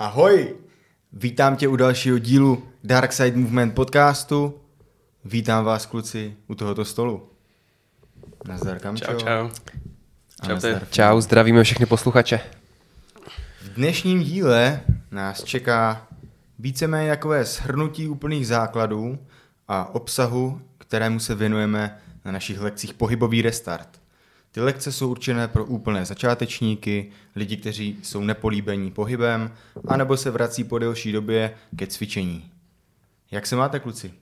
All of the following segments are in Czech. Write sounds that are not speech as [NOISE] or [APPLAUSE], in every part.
Ahoj! Vítám tě u dalšího dílu Dark Side Movement podcastu. Vítám vás, kluci, u tohoto stolu. Nazdar, Kamčo. Čau, čau. A Čau, nazdar. Čau, zdravíme všechny posluchače. V dnešním díle nás čeká víceméně takové shrnutí úplných základů a obsahu, kterému se věnujeme na našich lekcích Pohybový restart. Ty lekce jsou určené pro úplné začátečníky, lidi, kteří jsou nepolíbení pohybem, anebo se vrací po delší době ke cvičení. Jak se máte, kluci?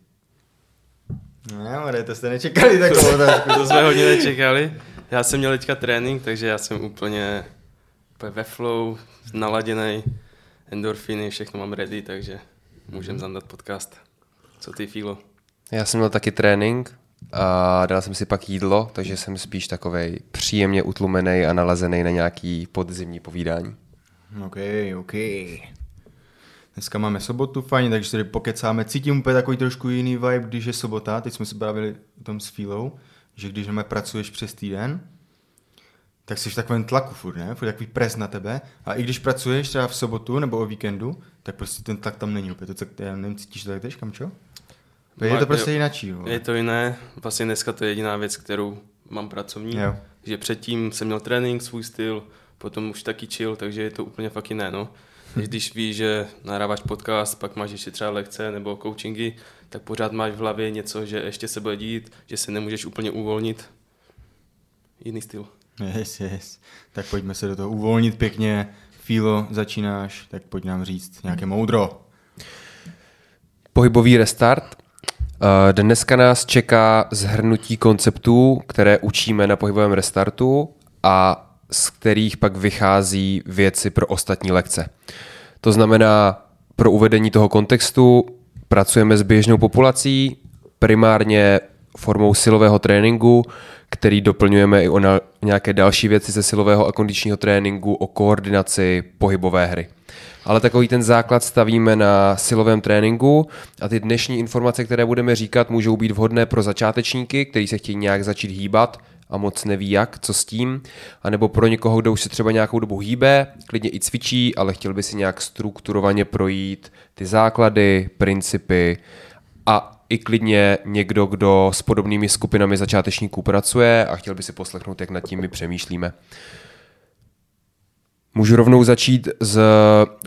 Ne, more, to jste nečekali [LAUGHS] takovou otázku. To jsme hodně nečekali. Já jsem měl teďka trénink, takže já jsem úplně, úplně ve flow, naladěný, endorfiny, všechno mám ready, takže můžem zandat podcast. Co ty, Filo? Já jsem měl taky trénink a dal jsem si pak jídlo, takže jsem spíš takovej příjemně utlumený a nalazený na nějaký podzimní povídání. OK, OK. Dneska máme sobotu, fajn, takže tady pokecáme. Cítím úplně takový trošku jiný vibe, když je sobota. Teď jsme se bavili o tom s Fílou, že když nám pracuješ přes týden, tak jsi v takovém tlaku furt, ne? Furt takový pres na tebe. A i když pracuješ třeba v sobotu nebo o víkendu, tak prostě ten tlak tam není úplně. To, co, já nevím, cítíš to tak tež, Kamčo? Je to prostě jo. Je to jiné, vlastně dneska to je jediná věc, kterou mám pracovní. Jo. Že předtím jsem měl trénink, svůj styl, potom už taky chill, takže je to úplně fakt jiné, no. Než když víš, že nahráváš podcast, pak máš ještě třeba lekce nebo coachingy, tak pořád máš v hlavě něco, že ještě se bude dít, že se nemůžeš úplně uvolnit. Jiný styl. Yes, yes. Tak pojďme se do toho uvolnit pěkně. Fílo, začínáš, tak pojď nám říct nějaké moudro. Pohybový restart. Eh, Dneska nás čeká zhrnutí konceptů, které učíme na pohybovém restartu a z kterých pak vychází věci pro ostatní lekce. To znamená, pro uvedení toho kontextu pracujeme s běžnou populací, primárně formou silového tréninku, který doplňujeme i o nějaké další věci ze silového a kondičního tréninku, o koordinaci pohybové hry. Ale takový ten základ stavíme na silovém tréninku a ty dnešní informace, které budeme říkat, můžou být vhodné pro začátečníky, kteří se chtějí nějak začít hýbat a moc neví jak, co s tím, anebo pro někoho, kdo už se třeba nějakou dobu hýbe, klidně i cvičí, ale chtěl by si nějak strukturovaně projít ty základy, principy a i klidně někdo, kdo s podobnými skupinami začátečníků pracuje a chtěl by si poslechnout, jak nad tím my přemýšlíme. Můžu rovnou začít s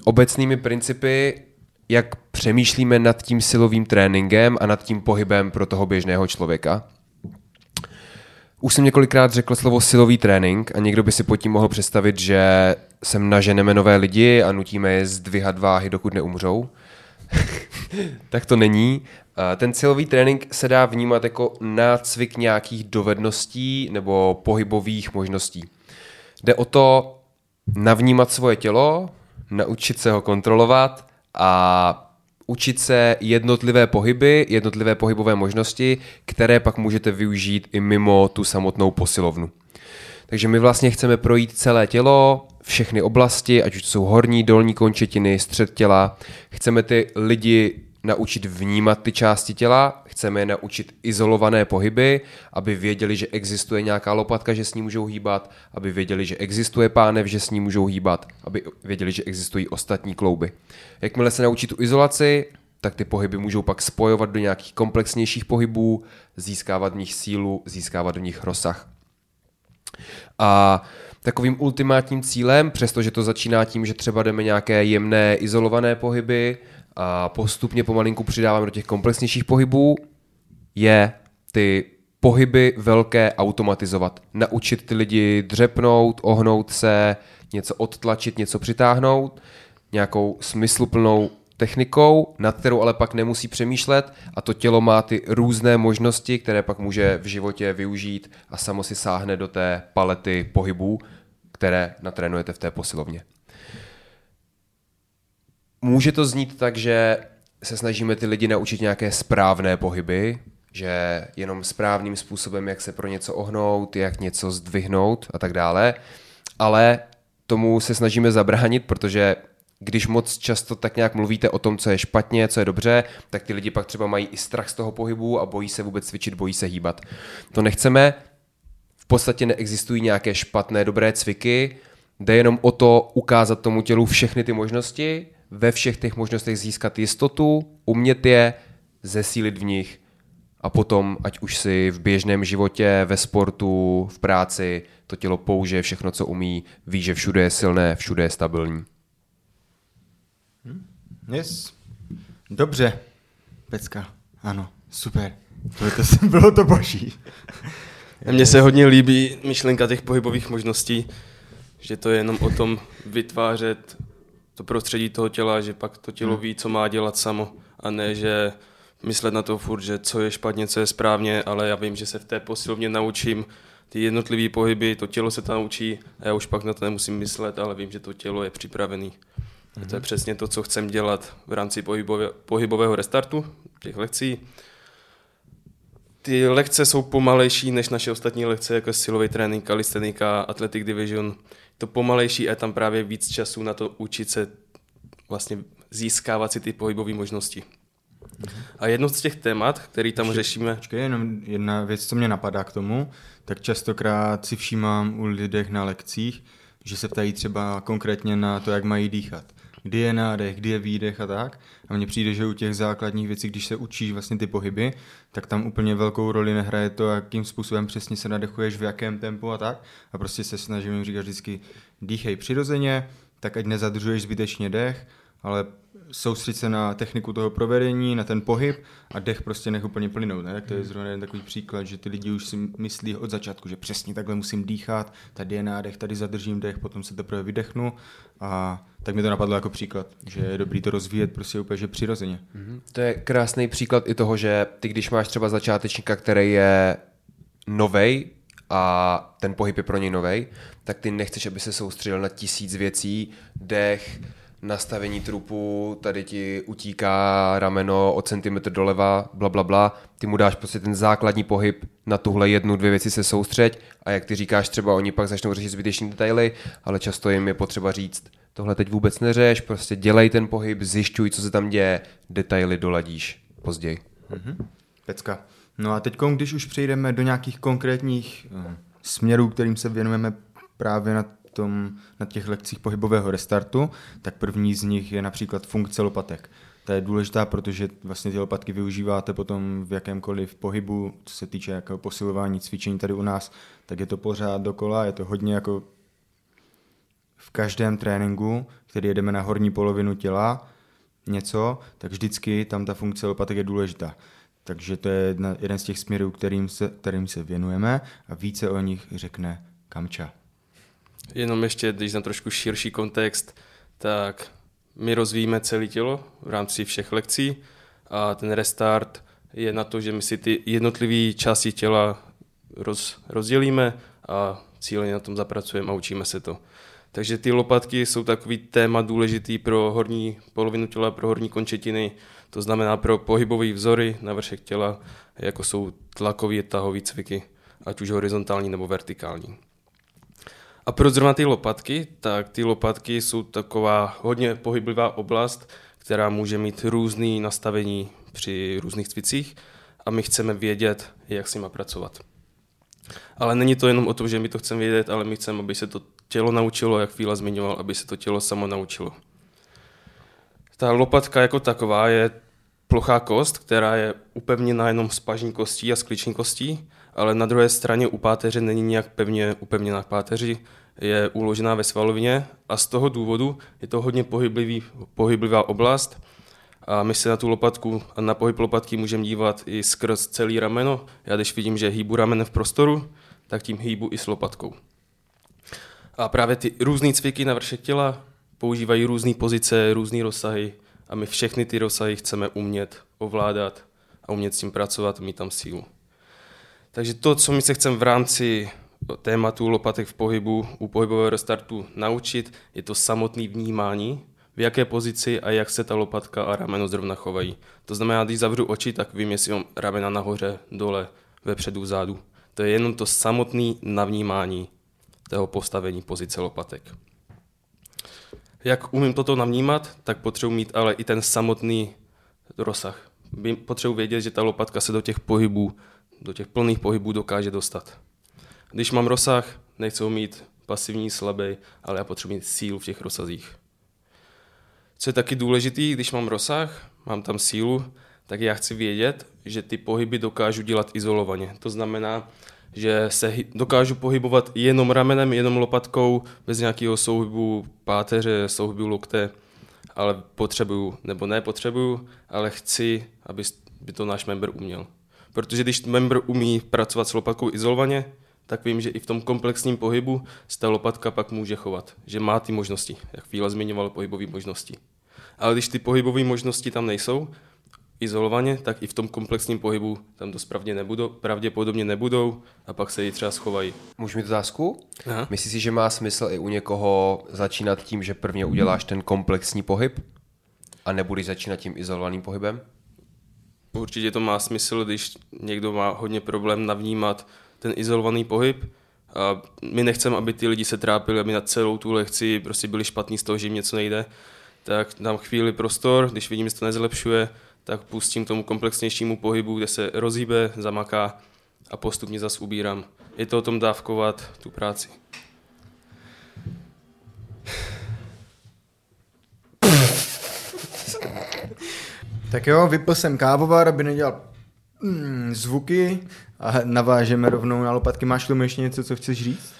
obecnými principy, jak přemýšlíme nad tím silovým tréninkem a nad tím pohybem pro toho běžného člověka. Už jsem několikrát řekl slovo silový trénink a někdo by si pod tím mohl představit, že sem naženeme nové lidi a nutíme je zdvihat váhy, dokud neumřou. [LAUGHS] tak to není. Ten silový trénink se dá vnímat jako nácvik nějakých dovedností nebo pohybových možností. Jde o to navnímat svoje tělo, naučit se ho kontrolovat a učit se jednotlivé pohyby, jednotlivé pohybové možnosti, které pak můžete využít i mimo tu samotnou posilovnu. Takže my vlastně chceme projít celé tělo, všechny oblasti, ať už jsou horní, dolní končetiny, střed těla. Chceme ty lidi naučit vnímat ty části těla, chceme je naučit izolované pohyby, aby věděli, že existuje nějaká lopatka, že s ní můžou hýbat, aby věděli, že existuje pánev, že s ní můžou hýbat, aby věděli, že existují ostatní klouby. Jakmile se naučí tu izolaci, tak ty pohyby můžou pak spojovat do nějakých komplexnějších pohybů, získávat v nich sílu, získávat v nich rozsah. A takovým ultimátním cílem, přestože to začíná tím, že třeba jdeme nějaké jemné izolované pohyby a postupně pomalinku přidáváme do těch komplexnějších pohybů, je ty pohyby velké automatizovat. Naučit ty lidi dřepnout, ohnout se, něco odtlačit, něco přitáhnout, nějakou smysluplnou technikou, nad kterou ale pak nemusí přemýšlet a to tělo má ty různé možnosti, které pak může v životě využít a samo si sáhne do té palety pohybů, které natrénujete v té posilovně. Může to znít tak, že se snažíme ty lidi naučit nějaké správné pohyby, že jenom správným způsobem, jak se pro něco ohnout, jak něco zdvihnout a tak dále, ale tomu se snažíme zabránit, protože když moc často tak nějak mluvíte o tom, co je špatně, co je dobře, tak ty lidi pak třeba mají i strach z toho pohybu a bojí se vůbec cvičit, bojí se hýbat. To nechceme, v podstatě neexistují nějaké špatné, dobré cviky, jde jenom o to ukázat tomu tělu všechny ty možnosti ve všech těch možnostech získat jistotu, umět je, zesílit v nich a potom, ať už si v běžném životě, ve sportu, v práci, to tělo použije všechno, co umí, ví, že všude je silné, všude je stabilní. Yes. Dobře. Pecka. Ano, super. To, je to [LAUGHS] bylo to boží. [LAUGHS] Mně se hodně líbí myšlenka těch pohybových možností, že to je jenom o tom vytvářet to prostředí toho těla, že pak to tělo hmm. ví, co má dělat samo a ne, že myslet na to furt, že co je špatně, co je správně, ale já vím, že se v té posilovně naučím ty jednotlivé pohyby, to tělo se to naučí a já už pak na to nemusím myslet, ale vím, že to tělo je připravený. Mm-hmm. To je přesně to, co chcem dělat v rámci pohybové, pohybového restartu, těch lekcí. Ty lekce jsou pomalejší než naše ostatní lekce, jako silový trénink, kalistenika, athletic division. To pomalejší a je tam právě víc času na to učit se vlastně získávat si ty pohybové možnosti. A jedno z těch témat, který tam Počkej, řešíme... Počkej, jenom jedna věc, co mě napadá k tomu, tak častokrát si všímám u lidech na lekcích, že se ptají třeba konkrétně na to, jak mají dýchat. Kdy je nádech, kdy je výdech a tak. A mně přijde, že u těch základních věcí, když se učíš vlastně ty pohyby, tak tam úplně velkou roli nehraje to, jakým způsobem přesně se nadechuješ, v jakém tempu a tak. A prostě se snažím říkat vždycky, dýchej přirozeně, tak ať nezadržuješ zbytečně dech, ale soustředit se na techniku toho provedení, na ten pohyb a dech prostě nech úplně plynout. Ne? Tak to je zrovna jeden takový příklad, že ty lidi už si myslí od začátku, že přesně takhle musím dýchat, tady je nádech, tady zadržím dech, potom se teprve vydechnu a tak mi to napadlo jako příklad, že je dobrý to rozvíjet prostě úplně že přirozeně. Mm-hmm. To je krásný příklad i toho, že ty když máš třeba začátečníka, který je novej a ten pohyb je pro něj novej, tak ty nechceš, aby se soustředil na tisíc věcí, dech, nastavení trupu, tady ti utíká rameno o centimetr doleva, bla, bla, bla. Ty mu dáš prostě ten základní pohyb na tuhle jednu, dvě věci se soustřeď a jak ty říkáš, třeba oni pak začnou řešit zbytečné detaily, ale často jim je potřeba říct, tohle teď vůbec neřeš, prostě dělej ten pohyb, zjišťuj, co se tam děje, detaily doladíš později. Mm-hmm. Pecka. No a teď, když už přejdeme do nějakých konkrétních uh, směrů, kterým se věnujeme právě na tom, na těch lekcích pohybového restartu, tak první z nich je například funkce lopatek. Ta je důležitá, protože vlastně ty lopatky využíváte potom v jakémkoliv pohybu, co se týče jako posilování, cvičení tady u nás, tak je to pořád dokola, je to hodně jako v každém tréninku, který jedeme na horní polovinu těla, něco, tak vždycky tam ta funkce lopatek je důležitá. Takže to je jedna, jeden z těch směrů, kterým se, kterým se věnujeme a více o nich řekne Kamča. Jenom ještě, když na trošku širší kontext, tak my rozvíjíme celé tělo v rámci všech lekcí a ten restart je na to, že my si ty jednotlivé části těla roz, rozdělíme a cíleně na tom zapracujeme a učíme se to. Takže ty lopatky jsou takový téma důležitý pro horní polovinu těla, pro horní končetiny, to znamená pro pohybové vzory na vršek těla, jako jsou tlakový tahové cviky, ať už horizontální nebo vertikální. A pro zrovna ty lopatky, tak ty lopatky jsou taková hodně pohyblivá oblast, která může mít různé nastavení při různých cvicích a my chceme vědět, jak s nimi pracovat. Ale není to jenom o tom, že my to chceme vědět, ale my chceme, aby se to tělo naučilo, jak Fíla zmiňoval, aby se to tělo samo naučilo. Ta lopatka jako taková je plochá kost, která je upevněna jenom z pažní kostí a skliční kostí ale na druhé straně u páteře není nějak pevně upevněná páteři, je uložená ve svalovině a z toho důvodu je to hodně pohyblivý, pohyblivá oblast a my se na tu lopatku a na pohyb lopatky můžeme dívat i skrz celý rameno. Já když vidím, že hýbu rameno v prostoru, tak tím hýbu i s lopatkou. A právě ty různé cviky na vršek těla používají různé pozice, různé rozsahy a my všechny ty rozsahy chceme umět ovládat a umět s tím pracovat, mít tam sílu. Takže to, co my se chceme v rámci tématu lopatek v pohybu u pohybového restartu naučit, je to samotné vnímání, v jaké pozici a jak se ta lopatka a rameno zrovna chovají. To znamená, když zavřu oči, tak vím, jestli mám ramena nahoře, dole, vepředu, vzadu. To je jenom to samotné navnímání toho postavení pozice lopatek. Jak umím toto navnímat, tak potřebuji mít ale i ten samotný rozsah. Potřebuji vědět, že ta lopatka se do těch pohybů do těch plných pohybů dokáže dostat. Když mám rozsah, nechci mít pasivní, slabý, ale já potřebuji mít sílu v těch rozsazích. Co je taky důležitý, když mám rozsah, mám tam sílu, tak já chci vědět, že ty pohyby dokážu dělat izolovaně. To znamená, že se dokážu pohybovat jenom ramenem, jenom lopatkou, bez nějakého souhybu páteře, souhybu lokte, ale potřebuju, nebo ne potřebuju, ale chci, aby by to náš member uměl. Protože když member umí pracovat s lopatkou izolovaně, tak vím, že i v tom komplexním pohybu se ta lopatka pak může chovat, že má ty možnosti, jak Fíla zmiňoval pohybové možnosti. Ale když ty pohybové možnosti tam nejsou, izolovaně, tak i v tom komplexním pohybu tam dost pravdě nebudou, pravděpodobně nebudou a pak se ji třeba schovají. Můžu mít otázku? Aha. Myslíš si, že má smysl i u někoho začínat tím, že prvně uděláš ten komplexní pohyb a nebudeš začínat tím izolovaným pohybem? Určitě to má smysl, když někdo má hodně problém navnímat ten izolovaný pohyb. A my nechceme, aby ty lidi se trápili, aby na celou tu lekci prostě byli špatní z toho, že jim něco nejde. Tak dám chvíli prostor, když vidím, že to nezlepšuje, tak pustím tomu komplexnějšímu pohybu, kde se rozhýbe, zamaká a postupně zase ubírám. Je to o tom dávkovat tu práci. Tak jo, vypil jsem kávovar, aby nedělal mm, zvuky a navážeme rovnou na lopatky. Máš tu ještě něco, co chceš říct?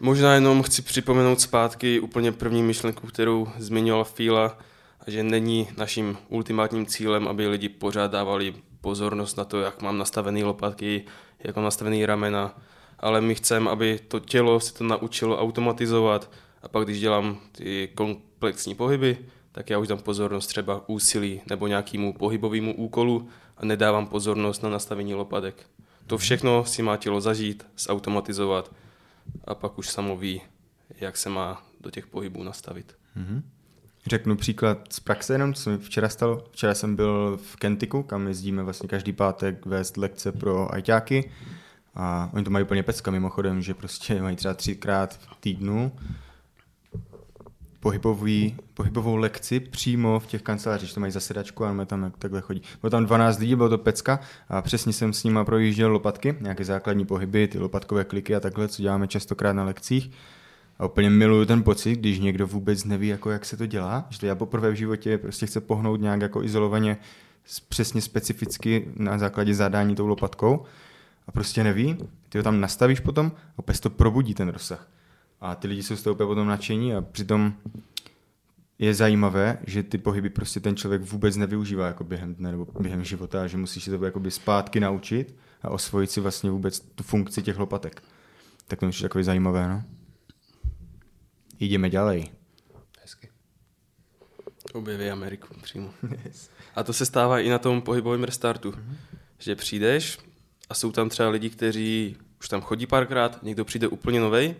Možná jenom chci připomenout zpátky úplně první myšlenku, kterou zmiňoval Fíla, že není naším ultimátním cílem, aby lidi pořád dávali pozornost na to, jak mám nastavený lopatky, jak mám nastavený ramena, ale my chceme, aby to tělo se to naučilo automatizovat a pak, když dělám ty komplexní pohyby, tak já už dám pozornost třeba úsilí nebo nějakému pohybovému úkolu a nedávám pozornost na nastavení lopatek. To všechno si má tělo zažít, zautomatizovat a pak už samo ví, jak se má do těch pohybů nastavit. Mm-hmm. Řeknu příklad z praxe jenom, co mi včera stalo. Včera jsem byl v Kentiku, kam jezdíme vlastně každý pátek vést lekce pro ajťáky. A oni to mají úplně pecka mimochodem, že prostě mají třeba třikrát v týdnu pohybový, pohybovou lekci přímo v těch kancelářích, to mají zasedačku a tam jak takhle chodí. Bylo tam 12 lidí, bylo to pecka a přesně jsem s nima projížděl lopatky, nějaké základní pohyby, ty lopatkové kliky a takhle, co děláme častokrát na lekcích. A úplně miluju ten pocit, když někdo vůbec neví, jako jak se to dělá, že to já poprvé v životě prostě chce pohnout nějak jako izolovaně, přesně specificky na základě zadání tou lopatkou a prostě neví, ty ho tam nastavíš potom a opět to probudí ten rozsah. A ty lidi jsou z toho úplně potom nadšení a přitom je zajímavé, že ty pohyby prostě ten člověk vůbec nevyužívá jako během dne nebo během života, že musí si to jakoby zpátky naučit a osvojit si vlastně vůbec tu funkci těch lopatek. Tak to je takový zajímavé, no. Jdeme ďalej. Hezky. Objeví Ameriku přímo. Yes. A to se stává i na tom pohybovém restartu, mm-hmm. že přijdeš a jsou tam třeba lidi, kteří už tam chodí párkrát, někdo přijde úplně novej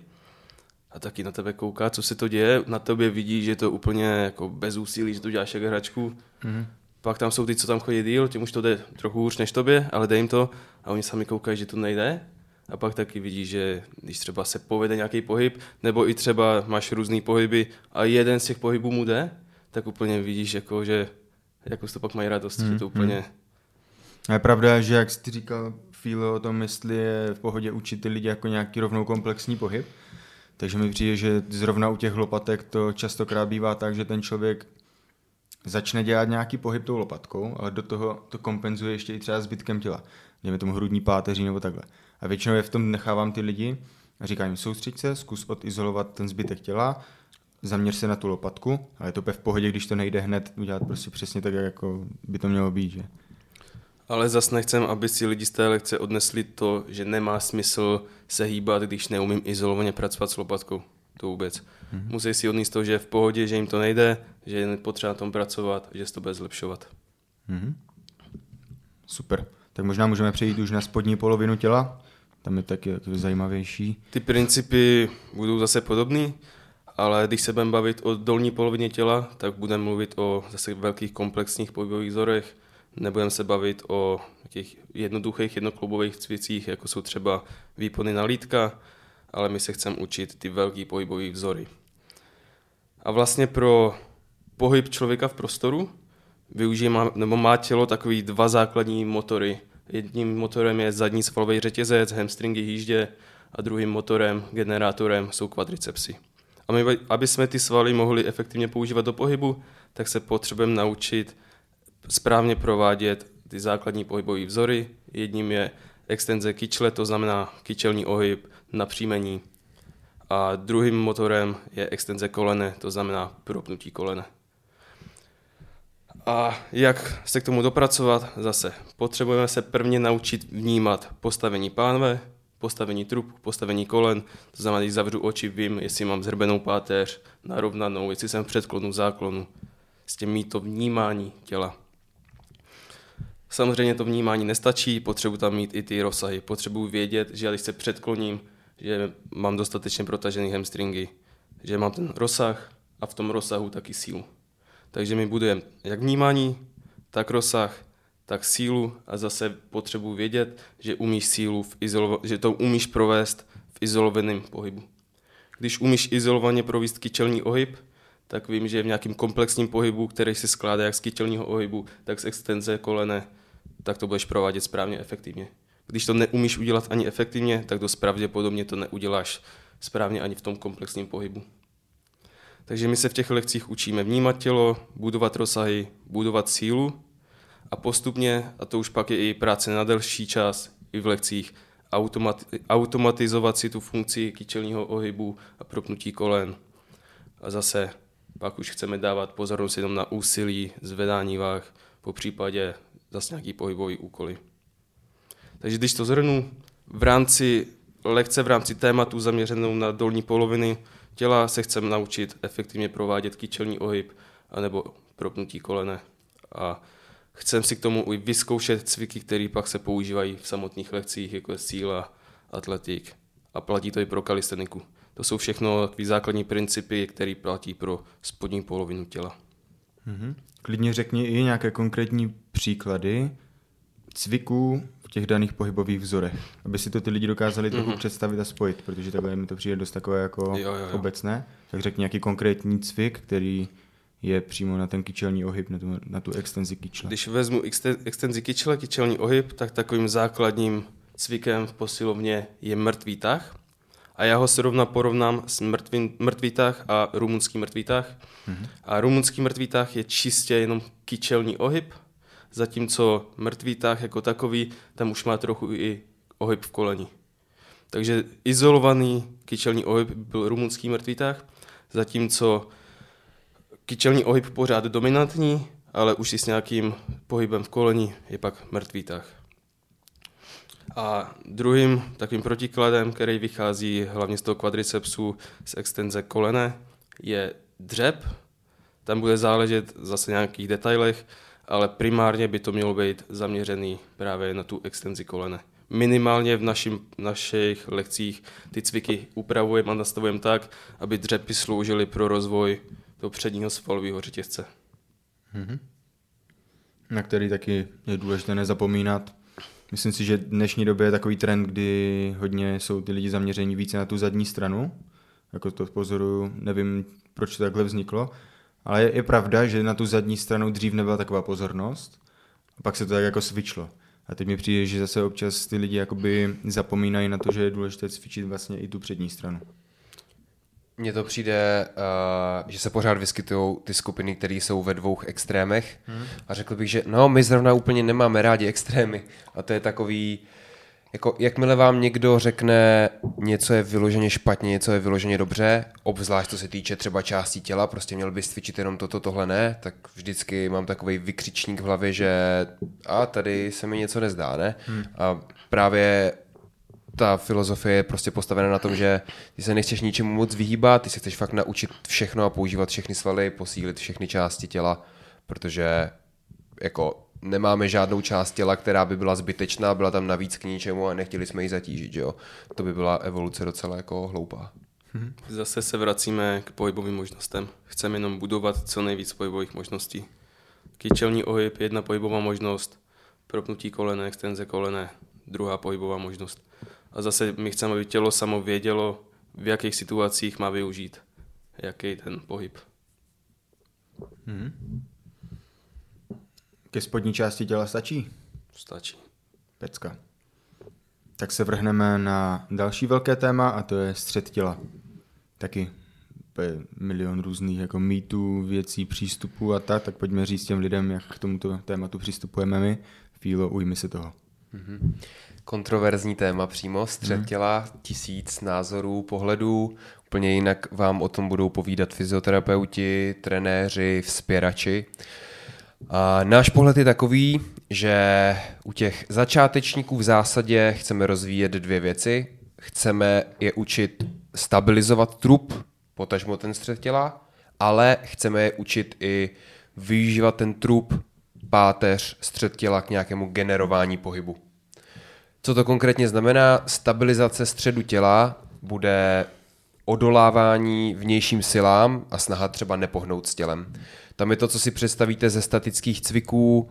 a taky na tebe kouká, co se to děje, na tobě vidí, že je to úplně jako bez úsilí, že to děláš jako hračku. Mm-hmm. Pak tam jsou ty, co tam chodí díl, těm už to jde trochu hůř než tobě, ale dej jim to a oni sami koukají, že to nejde a pak taky vidíš, že když třeba se povede nějaký pohyb, nebo i třeba máš různé pohyby a jeden z těch pohybů mu jde, tak úplně vidíš, jako, že jako to pak mají radost, hmm, že to hmm, úplně... Hmm. A je pravda, že jak jsi říkal Fíle o tom, jestli je v pohodě učit ty lidi jako nějaký rovnou komplexní pohyb, takže mi přijde, že zrovna u těch lopatek to častokrát bývá tak, že ten člověk začne dělat nějaký pohyb tou lopatkou, ale do toho to kompenzuje ještě i třeba zbytkem těla. Dejme tomu hrudní páteří nebo takhle. A většinou je v tom nechávám ty lidi a říkám jim, soustřeď se, zkus odizolovat ten zbytek těla, zaměř se na tu lopatku, ale je to v pohodě, když to nejde hned udělat prostě přesně tak, jako by to mělo být, že? Ale zas nechcem, aby si lidi z té lekce odnesli to, že nemá smysl se hýbat, když neumím izolovaně pracovat s lopatkou. To vůbec. Mm-hmm. Musí si odníst to, že je v pohodě, že jim to nejde, že je potřeba na tom pracovat, že se to bude zlepšovat. Mm-hmm. Super. Tak možná můžeme přejít už na spodní polovinu těla. Tam je taky zajímavější. Ty principy budou zase podobný, ale když se budeme bavit o dolní polovině těla, tak budeme mluvit o zase velkých komplexních pohybových vzorech. Nebudeme se bavit o těch jednoduchých jednoklubových cvicích, jako jsou třeba výpony na lítka, ale my se chceme učit ty velký pohybové vzory. A vlastně pro pohyb člověka v prostoru využívá, nebo má tělo takový dva základní motory. Jedním motorem je zadní svalový řetězec, hamstringy, jíždě a druhým motorem, generátorem jsou kvadricepsy. A my, aby jsme ty svaly mohli efektivně používat do pohybu, tak se potřebujeme naučit správně provádět ty základní pohybové vzory. Jedním je extenze kyčle, to znamená kyčelní ohyb, napřímení. A druhým motorem je extenze kolene, to znamená propnutí kolene. A jak se k tomu dopracovat? Zase potřebujeme se prvně naučit vnímat postavení pánve, postavení trup, postavení kolen, to znamená, když zavřu oči, vím, jestli mám zhrbenou páteř, narovnanou, jestli jsem v předklonu, záklonu. S tím mít to vnímání těla. Samozřejmě to vnímání nestačí, potřebuji tam mít i ty rozsahy. Potřebuji vědět, že když se předkloním, že mám dostatečně protažený hamstringy, že mám ten rozsah a v tom rozsahu taky sílu. Takže my budujeme jak vnímání, tak rozsah, tak sílu a zase potřebuji vědět, že umíš sílu, v izolova- že to umíš provést v izolovaném pohybu. Když umíš izolovaně provést kyčelní ohyb, tak vím, že v nějakém komplexním pohybu, který se skládá jak z kyčelního ohybu, tak z extenze kolene, tak to budeš provádět správně efektivně. Když to neumíš udělat ani efektivně, tak dost pravděpodobně to neuděláš správně ani v tom komplexním pohybu. Takže my se v těch lekcích učíme vnímat tělo, budovat rozsahy, budovat sílu a postupně, a to už pak je i práce na delší čas, i v lekcích, automati- automatizovat si tu funkci kyčelního ohybu a propnutí kolen. A zase pak už chceme dávat pozornost jenom na úsilí, zvedání váh, po případě zase nějaký pohybový úkoly. Takže když to zhrnu, v rámci lekce, v rámci tématu zaměřenou na dolní poloviny těla se chceme naučit efektivně provádět kyčelní ohyb anebo propnutí kolene. A chceme si k tomu i vyzkoušet cviky, které pak se používají v samotných lekcích, jako je síla, atletik. A platí to i pro kalisteniku. To jsou všechno takový základní principy, které platí pro spodní polovinu těla. Mhm. Klidně řekni i nějaké konkrétní příklady cviků v těch daných pohybových vzorech, aby si to ty lidi dokázali trochu Mhm. představit a spojit, protože takhle mi to přijde dost takové jako Jo, jo, jo. obecné. Tak řekni nějaký konkrétní cvik, který je přímo na ten kyčelní ohyb, na tu, na tu extenzi kyčle. Když vezmu exte- extenzi kyčle, kyčelní ohyb, tak takovým základním cvikem v posilovně je mrtvý tah. A já ho srovna porovnám s mrtvý, mrtvý tah a rumunský mrtvý tah. Mm-hmm. A rumunský mrtvý tah je čistě jenom kyčelní ohyb, zatímco mrtvý tah jako takový, tam už má trochu i ohyb v koleni. Takže izolovaný kyčelní ohyb byl rumunský mrtvý tah, zatímco kyčelní ohyb pořád dominantní, ale už i s nějakým pohybem v koleni je pak mrtvý tah. A druhým takovým protikladem, který vychází hlavně z toho kvadricepsu z extenze kolene, je dřep. Tam bude záležet zase nějakých detailech, ale primárně by to mělo být zaměřený právě na tu extenzi kolene. Minimálně v našim, našich lekcích ty cviky upravujeme a nastavujeme tak, aby dřepy sloužily pro rozvoj toho předního svalového řetězce. na který taky je důležité nezapomínat. Myslím si, že v dnešní době je takový trend, kdy hodně jsou ty lidi zaměření více na tu zadní stranu. Jako to pozoruju, nevím, proč to takhle vzniklo. Ale je, je pravda, že na tu zadní stranu dřív nebyla taková pozornost. A pak se to tak jako svičlo. A teď mi přijde, že zase občas ty lidi jakoby zapomínají na to, že je důležité cvičit vlastně i tu přední stranu. Mně to přijde, uh, že se pořád vyskytují ty skupiny, které jsou ve dvou extrémech hmm. a řekl bych, že no, my zrovna úplně nemáme rádi extrémy a to je takový, jako jakmile vám někdo řekne něco je vyloženě špatně, něco je vyloženě dobře, obzvlášť co se týče třeba částí těla, prostě měl bys cvičit jenom toto, tohle ne, tak vždycky mám takový vykřičník v hlavě, že a tady se mi něco nezdá, ne? Hmm. A právě ta filozofie je prostě postavena na tom, že ty se nechceš ničemu moc vyhýbat, ty se chceš fakt naučit všechno a používat všechny svaly, posílit všechny části těla, protože jako nemáme žádnou část těla, která by byla zbytečná, byla tam navíc k ničemu a nechtěli jsme ji zatížit, že jo. To by byla evoluce docela jako hloupá. Zase se vracíme k pohybovým možnostem. Chceme jenom budovat co nejvíc pohybových možností. Kyčelní ohyb, jedna pohybová možnost, propnutí kolene, extenze kolene, druhá pohybová možnost. A zase my chceme, aby tělo samo vědělo, v jakých situacích má využít, jaký ten pohyb. Ke spodní části těla stačí? Stačí. Pecka. Tak se vrhneme na další velké téma a to je střed těla. Taky milion různých jako mýtů, věcí, přístupů a tak, tak pojďme říct těm lidem, jak k tomuto tématu přistupujeme my. Fílo, ujmi se toho. Mm-hmm. Kontroverzní téma přímo, střed mm. těla, tisíc názorů, pohledů, úplně jinak vám o tom budou povídat fyzioterapeuti, trenéři, vzpěrači. A náš pohled je takový, že u těch začátečníků v zásadě chceme rozvíjet dvě věci. Chceme je učit stabilizovat trup, potažmo ten střed těla, ale chceme je učit i využívat ten trup, páteř, střed těla k nějakému generování pohybu. Co to konkrétně znamená? Stabilizace středu těla bude odolávání vnějším silám a snaha třeba nepohnout s tělem. Tam je to, co si představíte ze statických cviků,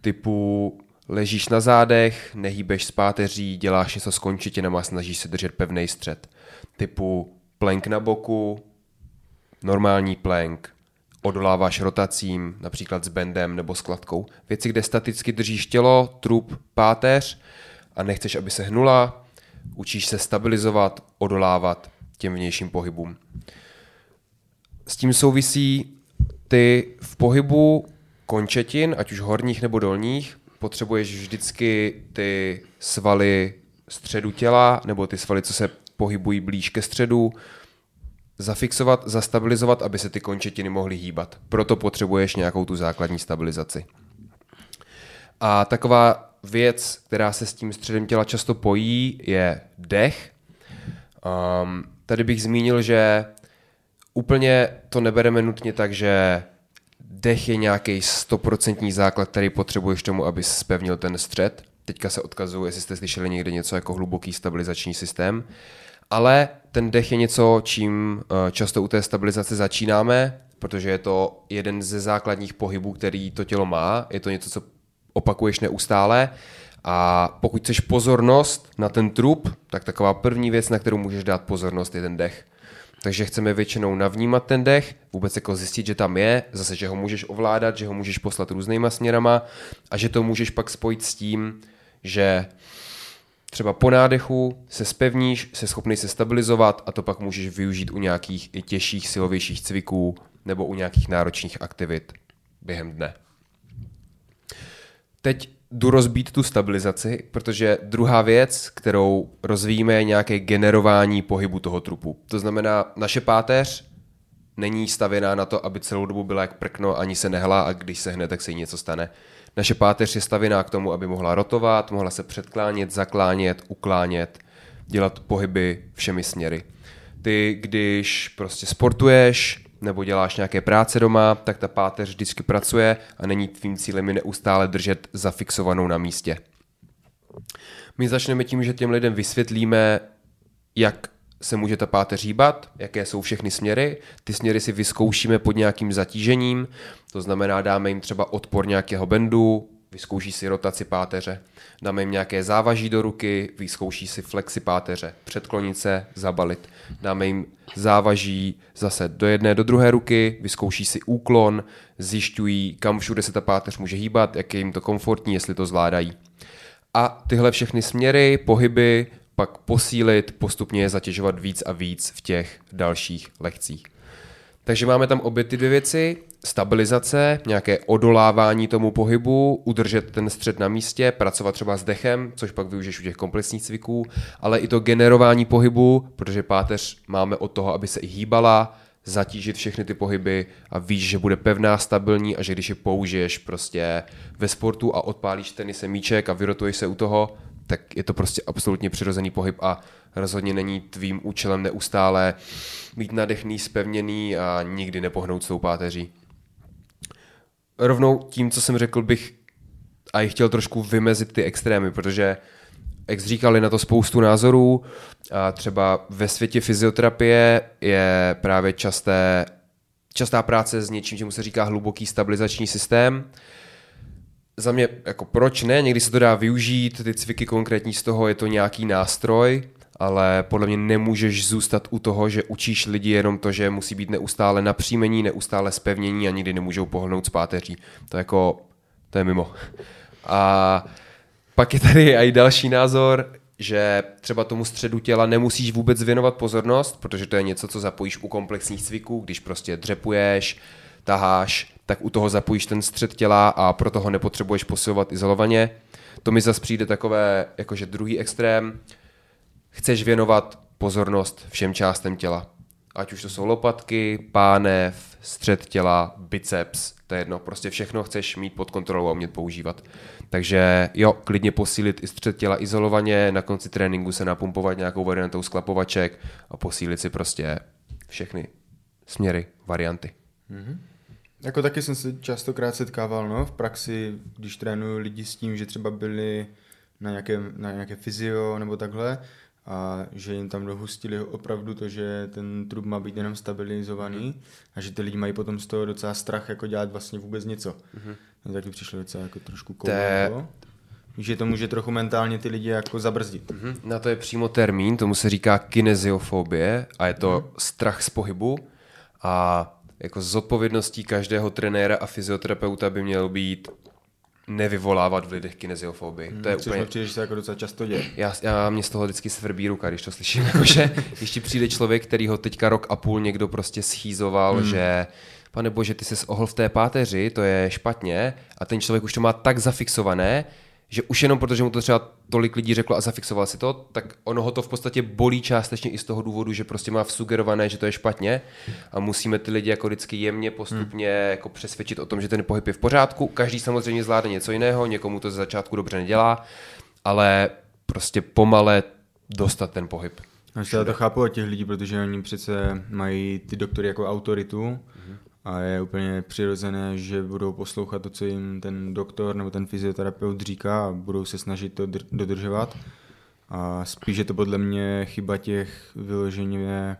typu ležíš na zádech, nehýbeš s páteří, děláš něco s končetinama a snažíš se držet pevný střed. Typu plank na boku, normální plank, odoláváš rotacím, například s bendem nebo s kladkou. Věci, kde staticky držíš tělo, trup, páteř a nechceš, aby se hnula, učíš se stabilizovat, odolávat těm vnějším pohybům. S tím souvisí ty v pohybu končetin, ať už horních nebo dolních, potřebuješ vždycky ty svaly středu těla, nebo ty svaly, co se pohybují blíž ke středu, zafixovat, zastabilizovat, aby se ty končetiny mohly hýbat. Proto potřebuješ nějakou tu základní stabilizaci. A taková věc, která se s tím středem těla často pojí, je dech. Um, tady bych zmínil, že úplně to nebereme nutně tak, že dech je nějaký stoprocentní základ, který potřebuješ tomu, aby spevnil ten střed. Teďka se odkazuju, jestli jste slyšeli někde něco jako hluboký stabilizační systém. Ale ten dech je něco, čím eh, často u té stabilizace začínáme, protože je to jeden ze základních pohybů, který to tělo má. Je to něco, co opakuješ neustále. A pokud chceš pozornost na ten trup, tak taková první věc, na kterou můžeš dát pozornost, je ten dech. Takže chceme většinou navnímat ten dech, vůbec jako zjistit, že tam je, zase, že ho můžeš ovládat, že ho můžeš poslat různýma směrama a že to můžeš pak spojit s tím, že třeba po nádechu se spevníš, se schopný se stabilizovat a to pak můžeš využít u nějakých i těžších, silovějších cviků nebo u nějakých náročných aktivit během dne. Teď jdu rozbít tu stabilizaci, protože druhá věc, kterou rozvíjíme, je nějaké generování pohybu toho trupu. To znamená, naše páteř není stavěná na to, aby celou dobu byla jak prkno, ani se nehla a když se hne, tak se jí něco stane. Naše páteř je stavěná k tomu, aby mohla rotovat, mohla se předklánět, zaklánět, uklánět, dělat pohyby všemi směry. Ty, když prostě sportuješ, nebo děláš nějaké práce doma, tak ta páteř vždycky pracuje a není tvým cílem je neustále držet zafixovanou na místě. My začneme tím, že těm lidem vysvětlíme, jak se může ta páteř hýbat, jaké jsou všechny směry. Ty směry si vyzkoušíme pod nějakým zatížením, to znamená dáme jim třeba odpor nějakého bendu, vyzkouší si rotaci páteře, dáme jim nějaké závaží do ruky, vyzkouší si flexi páteře, předklonit se, zabalit, dáme jim závaží zase do jedné, do druhé ruky, vyzkouší si úklon, zjišťují, kam všude se ta páteř může hýbat, jak je jim to komfortní, jestli to zvládají. A tyhle všechny směry, pohyby pak posílit, postupně je zatěžovat víc a víc v těch dalších lekcích. Takže máme tam obě ty dvě věci, stabilizace, nějaké odolávání tomu pohybu, udržet ten střed na místě, pracovat třeba s dechem, což pak využiješ u těch komplexních cviků, ale i to generování pohybu, protože páteř máme od toho, aby se i hýbala, zatížit všechny ty pohyby a víš, že bude pevná, stabilní a že když je použiješ prostě ve sportu a odpálíš tenise míček a vyrotuješ se u toho, tak je to prostě absolutně přirozený pohyb a rozhodně není tvým účelem neustále být nadechný, spevněný a nikdy nepohnout s tou páteří. Rovnou tím, co jsem řekl, bych a chtěl trošku vymezit ty extrémy, protože jak říkali na to spoustu názorů. A třeba ve světě fyzioterapie je právě časté, častá práce s něčím, čemu se říká hluboký stabilizační systém, za mě, jako proč ne, někdy se to dá využít, ty cviky konkrétní z toho, je to nějaký nástroj, ale podle mě nemůžeš zůstat u toho, že učíš lidi jenom to, že musí být neustále napřímení, neustále spevnění a nikdy nemůžou pohnout z páteří. To jako, to je mimo. A pak je tady i další názor, že třeba tomu středu těla nemusíš vůbec věnovat pozornost, protože to je něco, co zapojíš u komplexních cviků, když prostě dřepuješ, taháš, tak u toho zapojíš ten střed těla a proto ho nepotřebuješ posilovat izolovaně. To mi zase přijde takové, jakože druhý extrém. Chceš věnovat pozornost všem částem těla. Ať už to jsou lopatky, pánev, střed těla, biceps, to je jedno. Prostě všechno chceš mít pod kontrolou a umět používat. Takže jo, klidně posílit i střed těla izolovaně, na konci tréninku se napumpovat nějakou variantou sklapovaček a posílit si prostě všechny směry, varianty. Mm-hmm. Jako taky jsem se častokrát setkával no, v praxi, když trénuju lidi s tím, že třeba byli na nějaké, na nějaké fyzio nebo takhle a že jim tam dohustili opravdu to, že ten trup má být jenom stabilizovaný a že ty lidi mají potom z toho docela strach jako dělat vlastně vůbec něco. Mm-hmm. To taky přišlo docela jako trošku koumalo. Že to může trochu mentálně ty lidi jako zabrzdit. Mm-hmm. Na to je přímo termín, tomu se říká kineziofobie a je to mm-hmm. strach z pohybu a jako zodpovědností každého trenéra a fyzioterapeuta by měl být nevyvolávat v lidech kineziofobii. Hmm, to je což úplně... přijde, že se jako docela často děje. Já, já mě z toho vždycky svrbí ruka, když to slyším. [LAUGHS] Jakože, když ti přijde člověk, který ho teďka rok a půl někdo prostě schýzoval, hmm. že pane bože, ty jsi ohl v té páteři, to je špatně a ten člověk už to má tak zafixované, že už jenom protože mu to třeba tolik lidí řeklo a zafixoval si to, tak ono ho to v podstatě bolí částečně i z toho důvodu, že prostě má vsugerované, že to je špatně a musíme ty lidi jako vždycky jemně postupně hmm. jako přesvědčit o tom, že ten pohyb je v pořádku. Každý samozřejmě zvládne něco jiného, někomu to ze začátku dobře nedělá, ale prostě pomale dostat ten pohyb. Já to chápu od těch lidí, protože oni přece mají ty doktory jako autoritu mm-hmm a je úplně přirozené, že budou poslouchat to, co jim ten doktor nebo ten fyzioterapeut říká a budou se snažit to dodržovat. A spíš je to podle mě chyba těch vyloženě,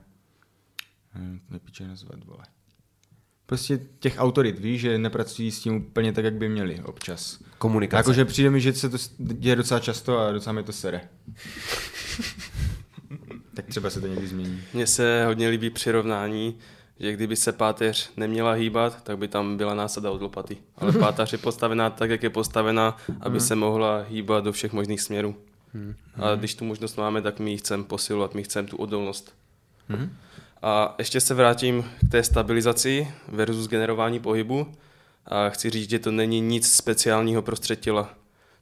nepíče nazvat, vole. Prostě těch autorit, víš, že nepracují s tím úplně tak, jak by měli občas. Komunikace. Jakože přijde mi, že se to děje docela často a docela mi to sere. [LAUGHS] tak třeba se to někdy změní. Mně se hodně líbí přirovnání, že kdyby se páteř neměla hýbat, tak by tam byla násada od lopaty. Ale [LAUGHS] páteř je postavená tak, jak je postavená, aby hmm. se mohla hýbat do všech možných směrů. Hmm. A když tu možnost máme, tak my ji chceme posilovat, my chceme tu odolnost. Hmm. A ještě se vrátím k té stabilizaci versus generování pohybu. A chci říct, že to není nic speciálního prostřed těla.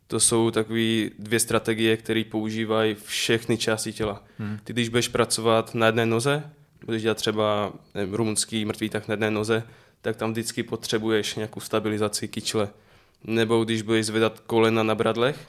To jsou takové dvě strategie, které používají všechny části těla. Ty, když budeš pracovat na jedné noze, budeš dělat třeba nevím, rumunský mrtvý tak na jedné noze, tak tam vždycky potřebuješ nějakou stabilizaci kyčle. Nebo když budeš zvedat kolena na bradlech,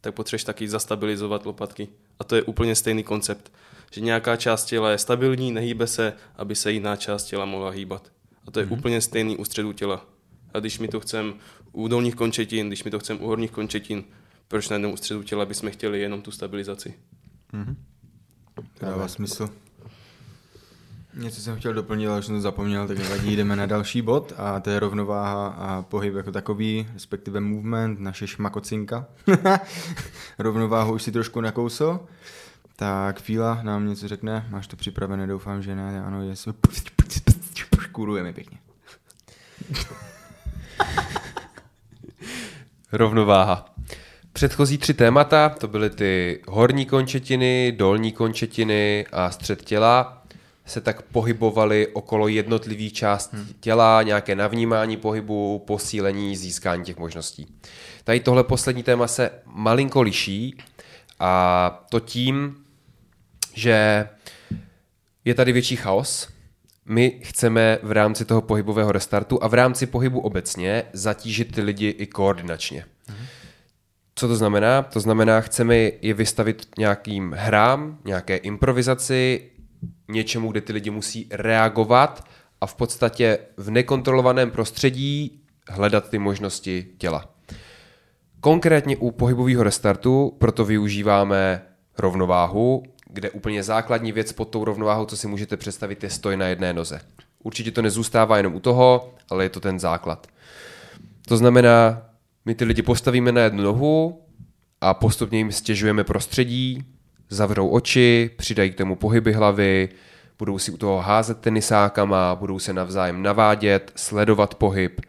tak potřebuješ taky zastabilizovat lopatky. A to je úplně stejný koncept. Že nějaká část těla je stabilní, nehýbe se, aby se jiná část těla mohla hýbat. A to je mm-hmm. úplně stejný u středu těla. A když mi to chcem u dolních končetin, když mi to chcem u horních končetin, proč na jednom ústředu těla bychom chtěli jenom tu stabilizaci? Mm-hmm. To dává smysl. Něco jsem chtěl doplnit, ale už jsem to zapomněl, tak nevadí, jdeme na další bod a to je rovnováha a pohyb jako takový, respektive movement, naše šmakocinka. [LAUGHS] Rovnováhu už si trošku nakousl. Tak Fíla nám něco řekne, máš to připravené, doufám, že ne, ano, je Škurujeme pěkně. Rovnováha. Předchozí tři témata, to byly ty horní končetiny, dolní končetiny a střed těla se tak pohybovali okolo jednotlivých částí hmm. těla, nějaké navnímání pohybu, posílení, získání těch možností. Tady tohle poslední téma se malinko liší a to tím, že je tady větší chaos. My chceme v rámci toho pohybového restartu a v rámci pohybu obecně zatížit ty lidi i koordinačně. Hmm. Co to znamená? To znamená, chceme je vystavit nějakým hrám, nějaké improvizaci, něčemu, kde ty lidi musí reagovat a v podstatě v nekontrolovaném prostředí hledat ty možnosti těla. Konkrétně u pohybového restartu proto využíváme rovnováhu, kde úplně základní věc pod tou rovnováhou, co si můžete představit, je stoj na jedné noze. Určitě to nezůstává jenom u toho, ale je to ten základ. To znamená, my ty lidi postavíme na jednu nohu a postupně jim stěžujeme prostředí, zavřou oči, přidají k tomu pohyby hlavy, budou si u toho házet tenisákama, budou se navzájem navádět, sledovat pohyb,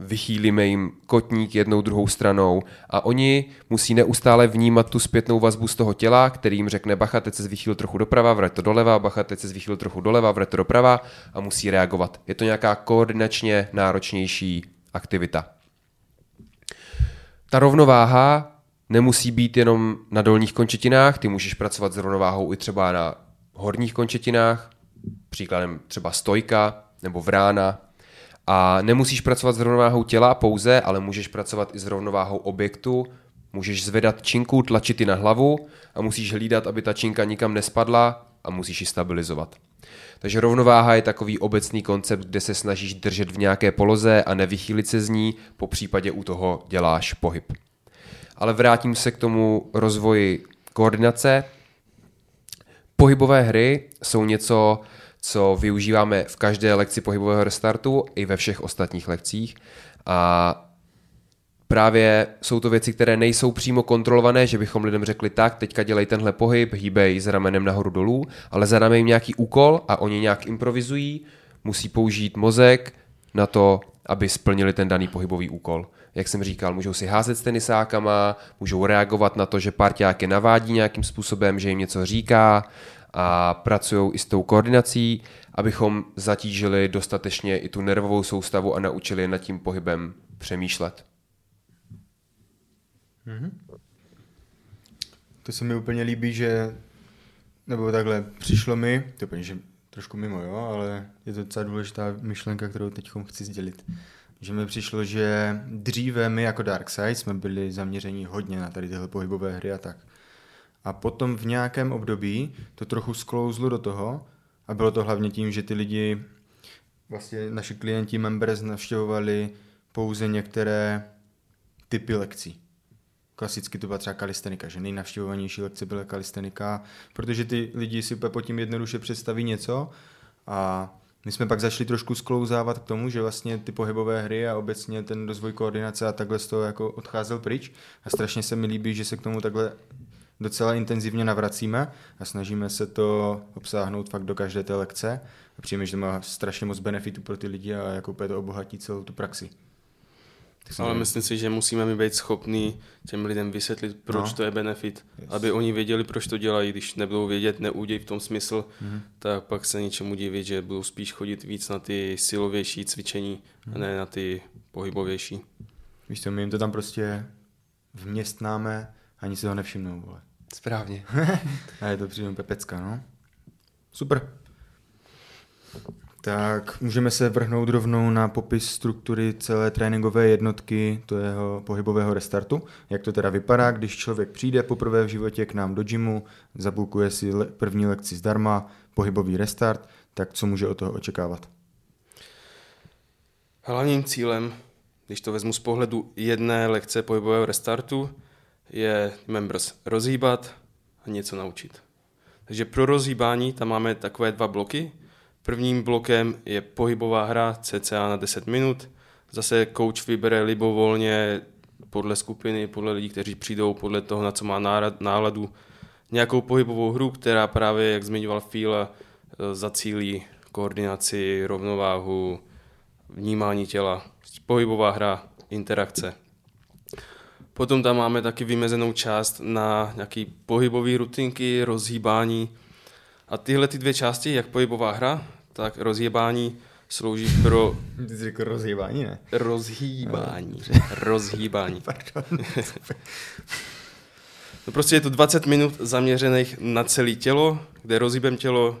vychýlíme jim kotník jednou druhou stranou a oni musí neustále vnímat tu zpětnou vazbu z toho těla, který jim řekne bacha, teď se zvychýl trochu doprava, vrať to doleva, bacha, teď se zvychýl trochu doleva, vrať to doprava a musí reagovat. Je to nějaká koordinačně náročnější aktivita. Ta rovnováha nemusí být jenom na dolních končetinách, ty můžeš pracovat s rovnováhou i třeba na horních končetinách, příkladem třeba stojka nebo vrána, a nemusíš pracovat s rovnováhou těla pouze, ale můžeš pracovat i s rovnováhou objektu, můžeš zvedat činku, tlačit ji na hlavu a musíš hlídat, aby ta činka nikam nespadla a musíš ji stabilizovat. Takže rovnováha je takový obecný koncept, kde se snažíš držet v nějaké poloze a nevychýlit se z ní, po případě u toho děláš pohyb. Ale vrátím se k tomu rozvoji koordinace. Pohybové hry jsou něco, co využíváme v každé lekci pohybového restartu i ve všech ostatních lekcích. A právě jsou to věci, které nejsou přímo kontrolované, že bychom lidem řekli tak, teďka dělej tenhle pohyb, hýbej s ramenem nahoru dolů, ale zadáme jim nějaký úkol a oni nějak improvizují, musí použít mozek na to, aby splnili ten daný pohybový úkol. Jak jsem říkal, můžou si házet s tenisákama, můžou reagovat na to, že parťák je navádí nějakým způsobem, že jim něco říká a pracují i s tou koordinací, abychom zatížili dostatečně i tu nervovou soustavu a naučili nad tím pohybem přemýšlet. Mm-hmm. To se mi úplně líbí, že, nebo takhle, přišlo mi, to je že trošku mimo, jo, ale je to docela důležitá myšlenka, kterou teď chci sdělit. Že mi přišlo, že dříve my jako Darkside jsme byli zaměření hodně na tady tyhle pohybové hry a tak. A potom v nějakém období to trochu sklouzlo do toho a bylo to hlavně tím, že ty lidi, vlastně naši klienti members navštěvovali pouze některé typy lekcí. Klasicky to byla třeba kalistenika, že nejnavštěvovanější lekce byla kalistenika, protože ty lidi si pod tím jednoduše představí něco a my jsme pak zašli trošku sklouzávat k tomu, že vlastně ty pohybové hry a obecně ten rozvoj koordinace a takhle z toho jako odcházel pryč a strašně se mi líbí, že se k tomu takhle docela intenzivně navracíme a snažíme se to obsáhnout fakt do každé té lekce a přijeme, že to má strašně moc benefitů pro ty lidi a jako to obohatí celou tu praxi. Ale myslím si, že musíme mi být schopní těm lidem vysvětlit, proč no. to je benefit. Yes. Aby oni věděli, proč to dělají. Když nebudou vědět, neudějí v tom smysl, mm-hmm. tak pak se něčemu divit, že budou spíš chodit víc na ty silovější cvičení, mm-hmm. a ne na ty pohybovější. Víš to, my jim to tam prostě vměstnáme, ani si ho nevšimnou, vole. Správně. [LAUGHS] a je to přímo pepecka, no. Super. Tak můžeme se vrhnout rovnou na popis struktury celé tréninkové jednotky, to jeho pohybového restartu. Jak to teda vypadá, když člověk přijde poprvé v životě k nám do gymu, zabukuje si le- první lekci zdarma, pohybový restart, tak co může od toho očekávat? Hlavním cílem, když to vezmu z pohledu jedné lekce pohybového restartu, je members rozhýbat a něco naučit. Takže pro rozhýbání tam máme takové dva bloky. Prvním blokem je pohybová hra cca na 10 minut. Zase coach vybere libovolně podle skupiny, podle lidí, kteří přijdou, podle toho, na co má náladu, nějakou pohybovou hru, která právě, jak zmiňoval Fíla, e, zacílí koordinaci, rovnováhu, vnímání těla. Pohybová hra, interakce. Potom tam máme taky vymezenou část na nějaký pohybové rutinky, rozhýbání. A tyhle ty dvě části, jak pohybová hra, tak rozhýbání slouží pro... Ty jsi řekl rozhýbání, ne? Rozhýbání. rozhýbání. [LAUGHS] Pardon. no prostě je to 20 minut zaměřených na celé tělo, kde rozhýbem tělo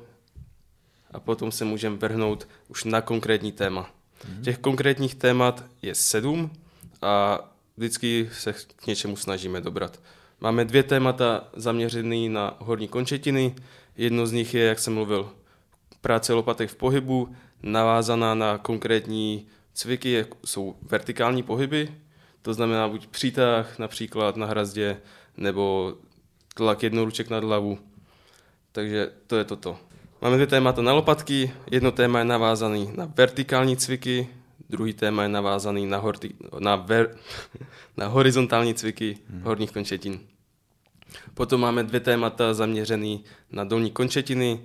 a potom se můžeme vrhnout už na konkrétní téma. Mm-hmm. Těch konkrétních témat je sedm a vždycky se k něčemu snažíme dobrat. Máme dvě témata zaměřené na horní končetiny. Jedno z nich je, jak jsem mluvil, práce lopatek v pohybu, navázaná na konkrétní cviky, jak jsou vertikální pohyby, to znamená buď přítah například na hrazdě, nebo tlak jednoruček nad hlavu. Takže to je toto. Máme dvě témata na lopatky, jedno téma je navázaný na vertikální cviky, Druhý téma je navázaný na, horty, na, ver, [LAUGHS] na horizontální cviky horních končetin. Potom máme dvě témata zaměřené na dolní končetiny.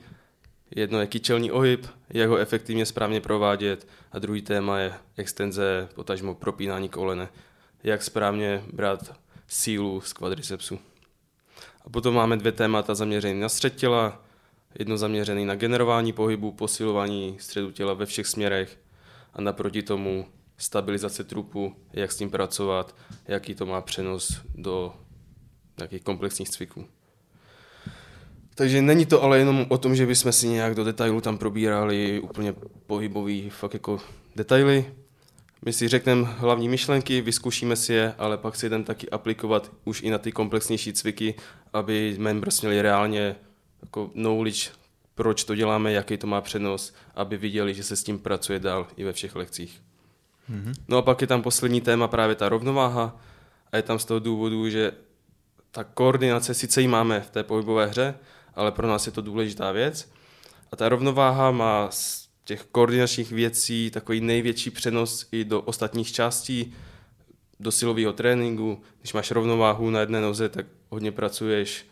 Jedno je kyčelní ohyb, jak ho efektivně správně provádět a druhý téma je extenze, potažmo propínání kolene. Jak správně brát sílu z kvadricepsu. A potom máme dvě témata zaměřené na střed těla, jedno zaměřené na generování pohybu, posilování středu těla ve všech směrech a naproti tomu stabilizace trupu, jak s tím pracovat, jaký to má přenos do nějakých komplexních cviků. Takže není to ale jenom o tom, že bychom si nějak do detailu tam probírali úplně pohybový fakt jako detaily. My si řekneme hlavní myšlenky, vyzkoušíme si je, ale pak si jdem taky aplikovat už i na ty komplexnější cviky, aby members měli reálně jako knowledge, proč to děláme, jaký to má přenos, aby viděli, že se s tím pracuje dál i ve všech lekcích. Mm-hmm. No a pak je tam poslední téma právě ta rovnováha a je tam z toho důvodu, že ta koordinace, sice ji máme v té pohybové hře, ale pro nás je to důležitá věc. A ta rovnováha má z těch koordinačních věcí takový největší přenos i do ostatních částí, do silového tréninku. Když máš rovnováhu na jedné noze, tak hodně pracuješ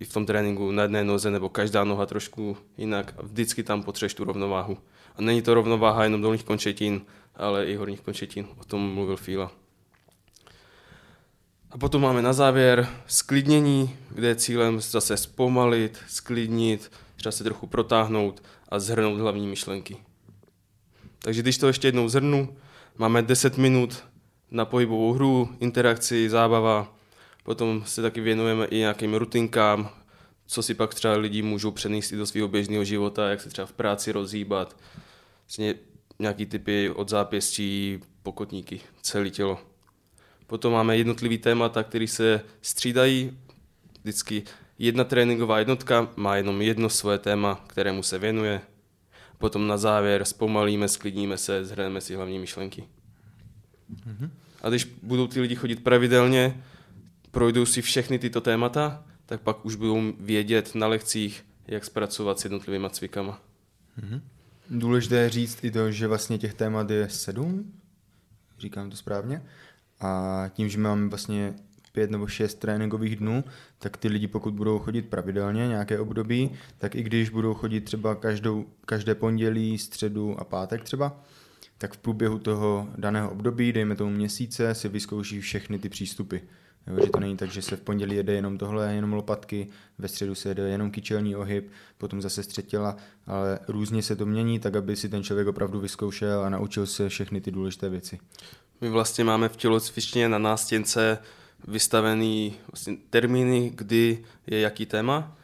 i v tom tréninku na jedné noze, nebo každá noha trošku jinak. Vždycky tam potřebuješ tu rovnováhu. A není to rovnováha jenom dolních končetin, ale i horních končetin. O tom mluvil Fíla. A potom máme na závěr sklidnění, kde je cílem zase zpomalit, sklidnit, třeba se trochu protáhnout a zhrnout hlavní myšlenky. Takže když to ještě jednou zhrnu, máme 10 minut na pohybovou hru, interakci, zábava, potom se taky věnujeme i nějakým rutinkám, co si pak třeba lidi můžou přenést i do svého běžného života, jak se třeba v práci rozhýbat, vlastně nějaký typy od zápěstí, pokotníky, celé tělo. Potom máme jednotlivý témata, které se střídají. Vždycky jedna tréninková jednotka má jenom jedno svoje téma, kterému se věnuje. Potom na závěr zpomalíme, sklidníme se, zhrneme si hlavní myšlenky. Mm-hmm. A když budou ty lidi chodit pravidelně, projdou si všechny tyto témata, tak pak už budou vědět na lekcích, jak zpracovat s jednotlivými cvikama. Mm-hmm. Důležité je říct i to, že vlastně těch témat je sedm, říkám to správně, a tím, že máme vlastně pět nebo šest tréninkových dnů, tak ty lidi, pokud budou chodit pravidelně nějaké období, tak i když budou chodit třeba každou, každé pondělí, středu a pátek třeba, tak v průběhu toho daného období, dejme tomu měsíce, si vyzkouší všechny ty přístupy. Jo, že to není tak, že se v pondělí jede jenom tohle, jenom lopatky, ve středu se jede jenom kyčelní ohyb, potom zase střed těla, ale různě se to mění, tak aby si ten člověk opravdu vyzkoušel a naučil se všechny ty důležité věci. My vlastně máme v tělocvičně na nástěnce vystavený vlastně termíny, kdy je jaký téma.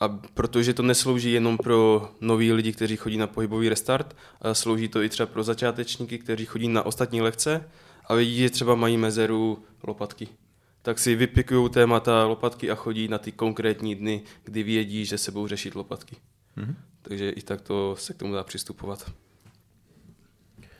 A protože to neslouží jenom pro nový lidi, kteří chodí na pohybový restart, ale slouží to i třeba pro začátečníky, kteří chodí na ostatní lekce a vidí, že třeba mají mezeru lopatky. Tak si vypikují témata lopatky a chodí na ty konkrétní dny, kdy vědí, že se budou řešit lopatky. Mm-hmm. Takže i tak to se k tomu dá přistupovat.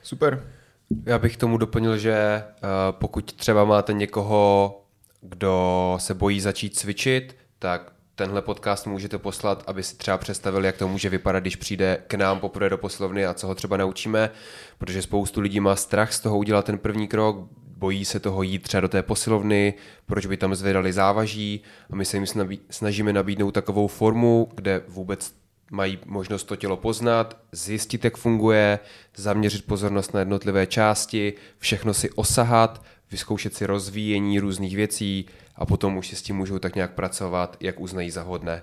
Super. Já bych tomu doplnil, že uh, pokud třeba máte někoho, kdo se bojí začít cvičit, tak tenhle podcast můžete poslat, aby si třeba představili, jak to může vypadat, když přijde k nám poprvé do poslovny a co ho třeba naučíme, protože spoustu lidí má strach z toho udělat ten první krok, bojí se toho jít třeba do té posilovny, proč by tam zvedali závaží a my se jim snažíme nabídnout takovou formu, kde vůbec mají možnost to tělo poznat, zjistit, jak funguje, zaměřit pozornost na jednotlivé části, všechno si osahat, vyzkoušet si rozvíjení různých věcí a potom už si s tím můžou tak nějak pracovat, jak uznají za hodné.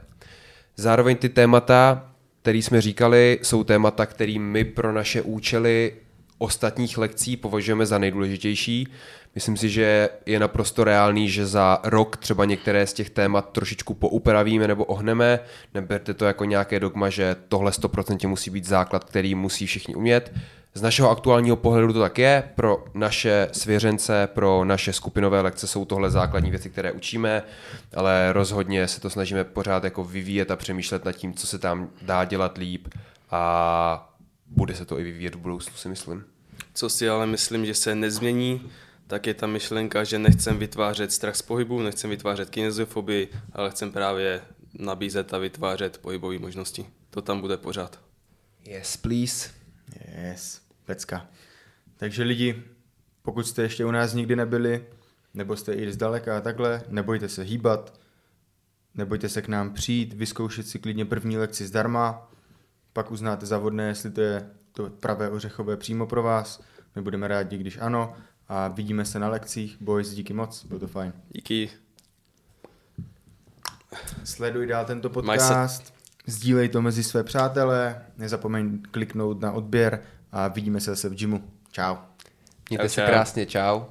Zároveň ty témata, které jsme říkali, jsou témata, které my pro naše účely ostatních lekcí považujeme za nejdůležitější. Myslím si, že je naprosto reálný, že za rok třeba některé z těch témat trošičku poupravíme nebo ohneme. Neberte to jako nějaké dogma, že tohle 100% musí být základ, který musí všichni umět. Z našeho aktuálního pohledu to tak je. Pro naše svěřence, pro naše skupinové lekce jsou tohle základní věci, které učíme, ale rozhodně se to snažíme pořád jako vyvíjet a přemýšlet nad tím, co se tam dá dělat líp a bude se to i vyvíjet v budoucnu, si myslím. Co si ale myslím, že se nezmění, tak je ta myšlenka, že nechcem vytvářet strach z pohybu, nechcem vytvářet kineziofobii, ale chcem právě nabízet a vytvářet pohybové možnosti. To tam bude pořád. Yes, please. Yes, pecka. Takže lidi, pokud jste ještě u nás nikdy nebyli, nebo jste i zdaleka a takhle, nebojte se hýbat, nebojte se k nám přijít, vyzkoušet si klidně první lekci zdarma, pak uznáte za vhodné, jestli to je to pravé ořechové přímo pro vás. My budeme rádi, když ano. A vidíme se na lekcích. Boys, díky moc, bylo to fajn. Díky. Sleduj dál tento se- podcast, sdílej to mezi své přátelé, nezapomeň kliknout na odběr a vidíme se zase v gymu. Čau. Mějte Čau, se čau. krásně, čau.